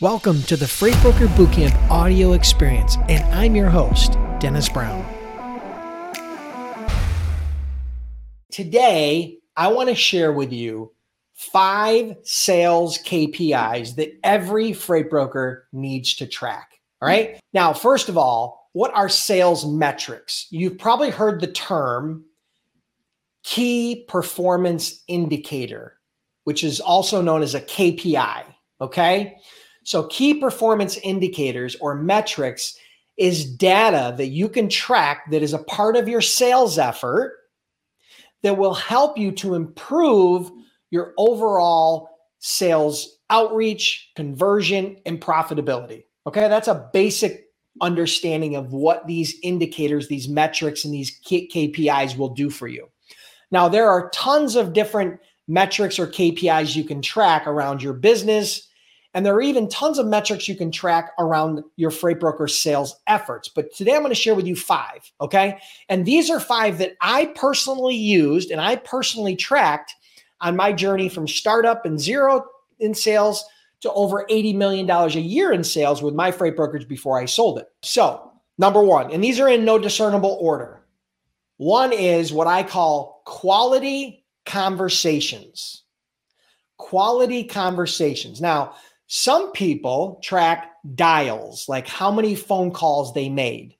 Welcome to the Freight Broker Bootcamp audio experience, and I'm your host, Dennis Brown. Today, I want to share with you five sales KPIs that every freight broker needs to track. All right. Now, first of all, what are sales metrics? You've probably heard the term key performance indicator, which is also known as a KPI. Okay. So, key performance indicators or metrics is data that you can track that is a part of your sales effort that will help you to improve your overall sales outreach, conversion, and profitability. Okay, that's a basic understanding of what these indicators, these metrics, and these KPIs will do for you. Now, there are tons of different metrics or KPIs you can track around your business and there are even tons of metrics you can track around your freight broker sales efforts. But today I'm going to share with you five. Okay. And these are five that I personally used and I personally tracked on my journey from startup and zero in sales to over $80 million a year in sales with my freight brokerage before I sold it. So, number one, and these are in no discernible order. One is what I call quality conversations. Quality conversations. Now, some people track dials, like how many phone calls they made.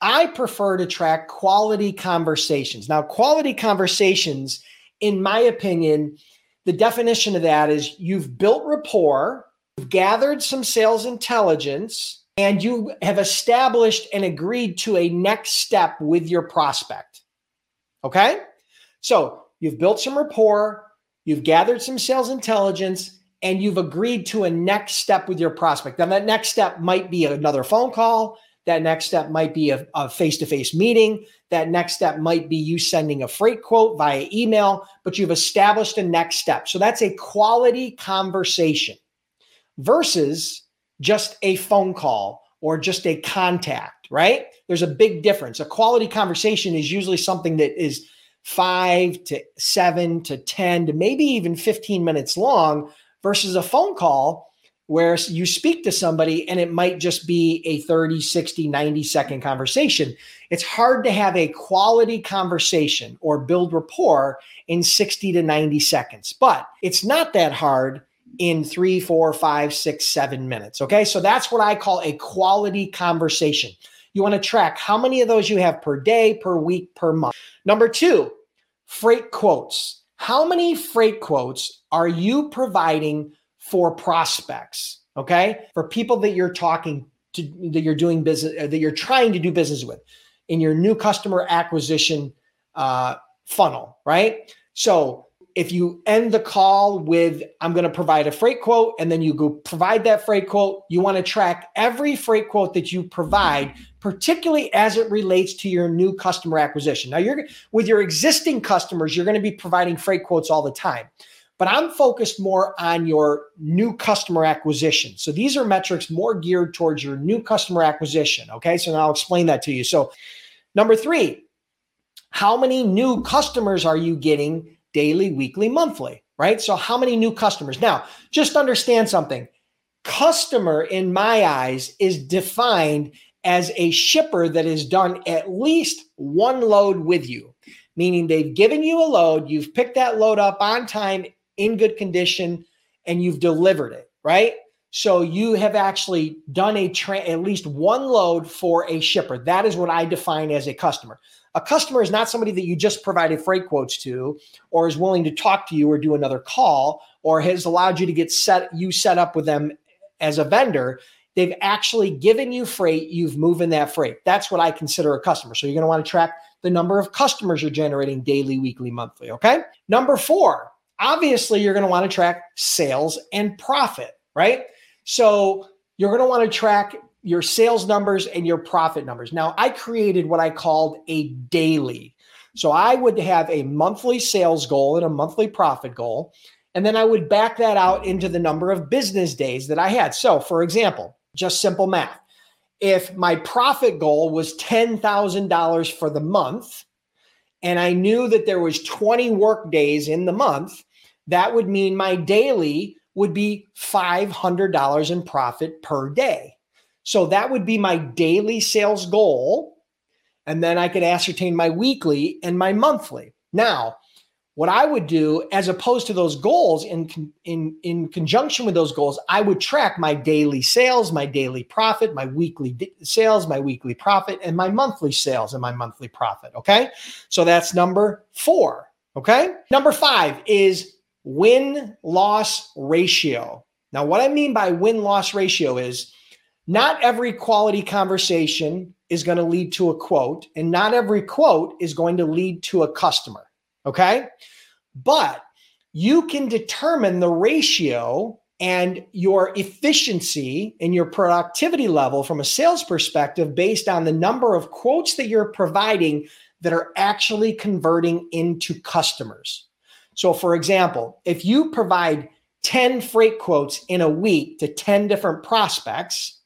I prefer to track quality conversations. Now, quality conversations, in my opinion, the definition of that is you've built rapport, you've gathered some sales intelligence, and you have established and agreed to a next step with your prospect. Okay? So you've built some rapport, you've gathered some sales intelligence, and you've agreed to a next step with your prospect. Now, that next step might be another phone call. That next step might be a face to face meeting. That next step might be you sending a freight quote via email, but you've established a next step. So that's a quality conversation versus just a phone call or just a contact, right? There's a big difference. A quality conversation is usually something that is five to seven to 10 to maybe even 15 minutes long versus a phone call where you speak to somebody and it might just be a 30, 60, 90 second conversation. It's hard to have a quality conversation or build rapport in 60 to 90 seconds, but it's not that hard in three, four, five, six, seven minutes. Okay. So that's what I call a quality conversation. You want to track how many of those you have per day, per week, per month. Number two, freight quotes. How many freight quotes are you providing for prospects? Okay. For people that you're talking to, that you're doing business, uh, that you're trying to do business with in your new customer acquisition uh, funnel, right? So if you end the call with i'm going to provide a freight quote and then you go provide that freight quote you want to track every freight quote that you provide particularly as it relates to your new customer acquisition. Now you're with your existing customers you're going to be providing freight quotes all the time but i'm focused more on your new customer acquisition. So these are metrics more geared towards your new customer acquisition okay? So now i'll explain that to you. So number three how many new customers are you getting daily, weekly, monthly, right? So, how many new customers? Now, just understand something. Customer, in my eyes, is defined as a shipper that has done at least one load with you, meaning they've given you a load, you've picked that load up on time, in good condition, and you've delivered it, right? So you have actually done a tra- at least one load for a shipper. That is what I define as a customer. A customer is not somebody that you just provided freight quotes to, or is willing to talk to you or do another call, or has allowed you to get set you set up with them as a vendor. They've actually given you freight, you've moving that freight. That's what I consider a customer. So you're going to want to track the number of customers you're generating daily, weekly, monthly. Okay. Number four, obviously, you're going to want to track sales and profit, right? So you're going to want to track your sales numbers and your profit numbers. Now, I created what I called a daily. So I would have a monthly sales goal and a monthly profit goal. And then I would back that out into the number of business days that I had. So, for example, just simple math. If my profit goal was $10,000 for the month, and I knew that there was 20 work days in the month, that would mean my daily would be $500 in profit per day. So that would be my daily sales goal. And then I could ascertain my weekly and my monthly. Now, what I would do, as opposed to those goals, in in in conjunction with those goals, I would track my daily sales, my daily profit, my weekly sales, my weekly profit, and my monthly sales and my monthly profit. Okay, so that's number four. Okay, number five is win loss ratio. Now, what I mean by win loss ratio is not every quality conversation is going to lead to a quote, and not every quote is going to lead to a customer. Okay. But you can determine the ratio and your efficiency and your productivity level from a sales perspective based on the number of quotes that you're providing that are actually converting into customers. So, for example, if you provide 10 freight quotes in a week to 10 different prospects,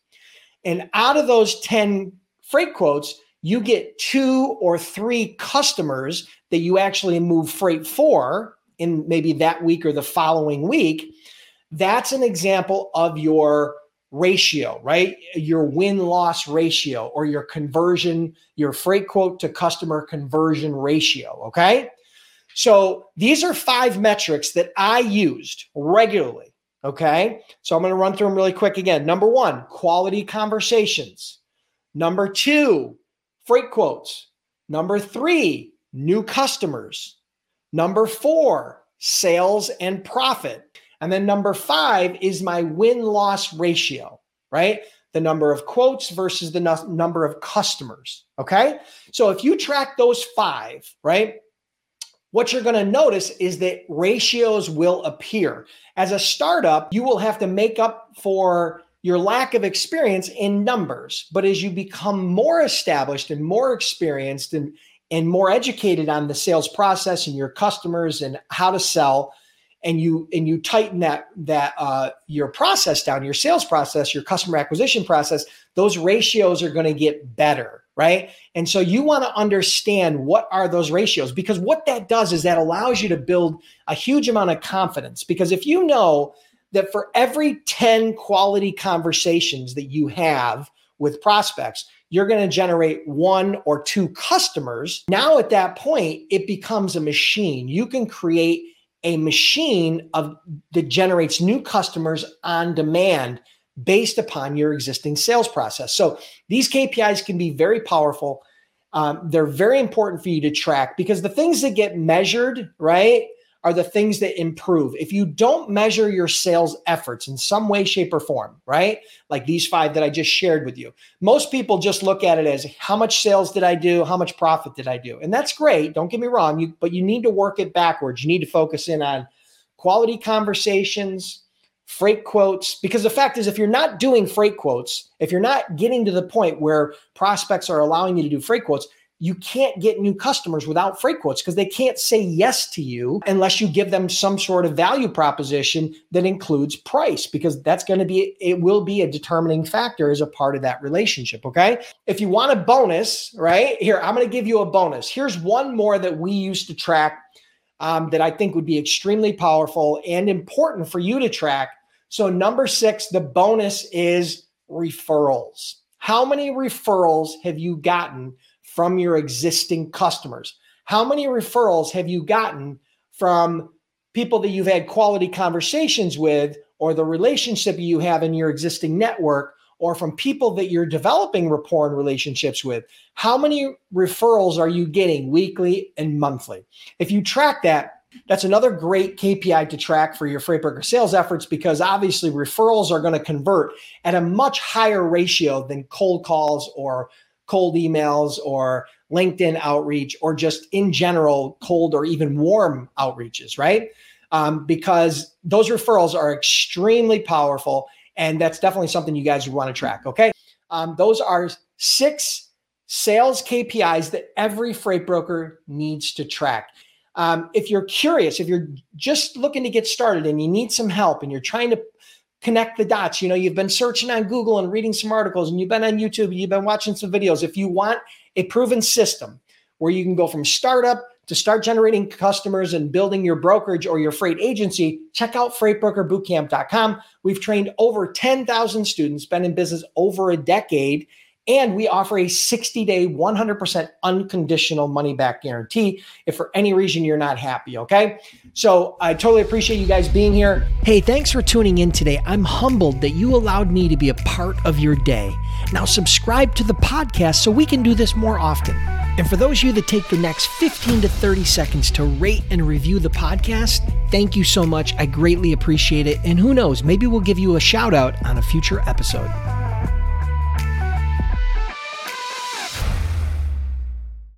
and out of those 10 freight quotes, you get two or three customers that you actually move freight for in maybe that week or the following week, that's an example of your ratio, right? Your win loss ratio or your conversion, your freight quote to customer conversion ratio. Okay. So these are five metrics that I used regularly. Okay. So I'm going to run through them really quick again. Number one, quality conversations. Number two, freight quotes. Number three, new customers. Number four, sales and profit. And then number five is my win loss ratio, right? The number of quotes versus the number of customers. Okay. So if you track those five, right? What you're going to notice is that ratios will appear. As a startup, you will have to make up for your lack of experience in numbers. But as you become more established and more experienced and, and more educated on the sales process and your customers and how to sell, and you and you tighten that that uh, your process down, your sales process, your customer acquisition process, those ratios are going to get better, right? And so you want to understand what are those ratios because what that does is that allows you to build a huge amount of confidence. Because if you know that for every 10 quality conversations that you have with prospects, you're going to generate one or two customers. Now, at that point, it becomes a machine. You can create a machine of that generates new customers on demand based upon your existing sales process. So these KPIs can be very powerful. Um, they're very important for you to track because the things that get measured, right? are the things that improve. If you don't measure your sales efforts in some way, shape, or form, right? Like these five that I just shared with you, most people just look at it as how much sales did I do? How much profit did I do? And that's great. Don't get me wrong, you, but you need to work it backwards. You need to focus in on quality conversations, freight quotes, because the fact is, if you're not doing freight quotes, if you're not getting to the point where prospects are allowing you to do freight quotes, you can't get new customers without freight quotes because they can't say yes to you unless you give them some sort of value proposition that includes price because that's going to be it will be a determining factor as a part of that relationship okay? If you want a bonus right here i'm going to give you a bonus. Here's one more that we used to track um, that i think would be extremely powerful and important for you to track so number six the bonus is referrals how many referrals have you gotten from your existing customers? How many referrals have you gotten from people that you've had quality conversations with, or the relationship you have in your existing network, or from people that you're developing rapport and relationships with? How many referrals are you getting weekly and monthly? If you track that, that's another great KPI to track for your freight broker sales efforts because obviously referrals are going to convert at a much higher ratio than cold calls or cold emails or LinkedIn outreach or just in general cold or even warm outreaches, right? Um, because those referrals are extremely powerful. And that's definitely something you guys would want to track. Okay. Um, those are six sales KPIs that every freight broker needs to track. Um, if you're curious, if you're just looking to get started and you need some help and you're trying to connect the dots. You know, you've been searching on Google and reading some articles, and you've been on YouTube, and you've been watching some videos. If you want a proven system where you can go from startup to start generating customers and building your brokerage or your freight agency, check out freightbrokerbootcamp.com. We've trained over 10,000 students, been in business over a decade, and we offer a 60 day, 100% unconditional money back guarantee if for any reason you're not happy. Okay. So I totally appreciate you guys being here. Hey, thanks for tuning in today. I'm humbled that you allowed me to be a part of your day. Now, subscribe to the podcast so we can do this more often. And for those of you that take the next 15 to 30 seconds to rate and review the podcast, thank you so much. I greatly appreciate it. And who knows, maybe we'll give you a shout out on a future episode.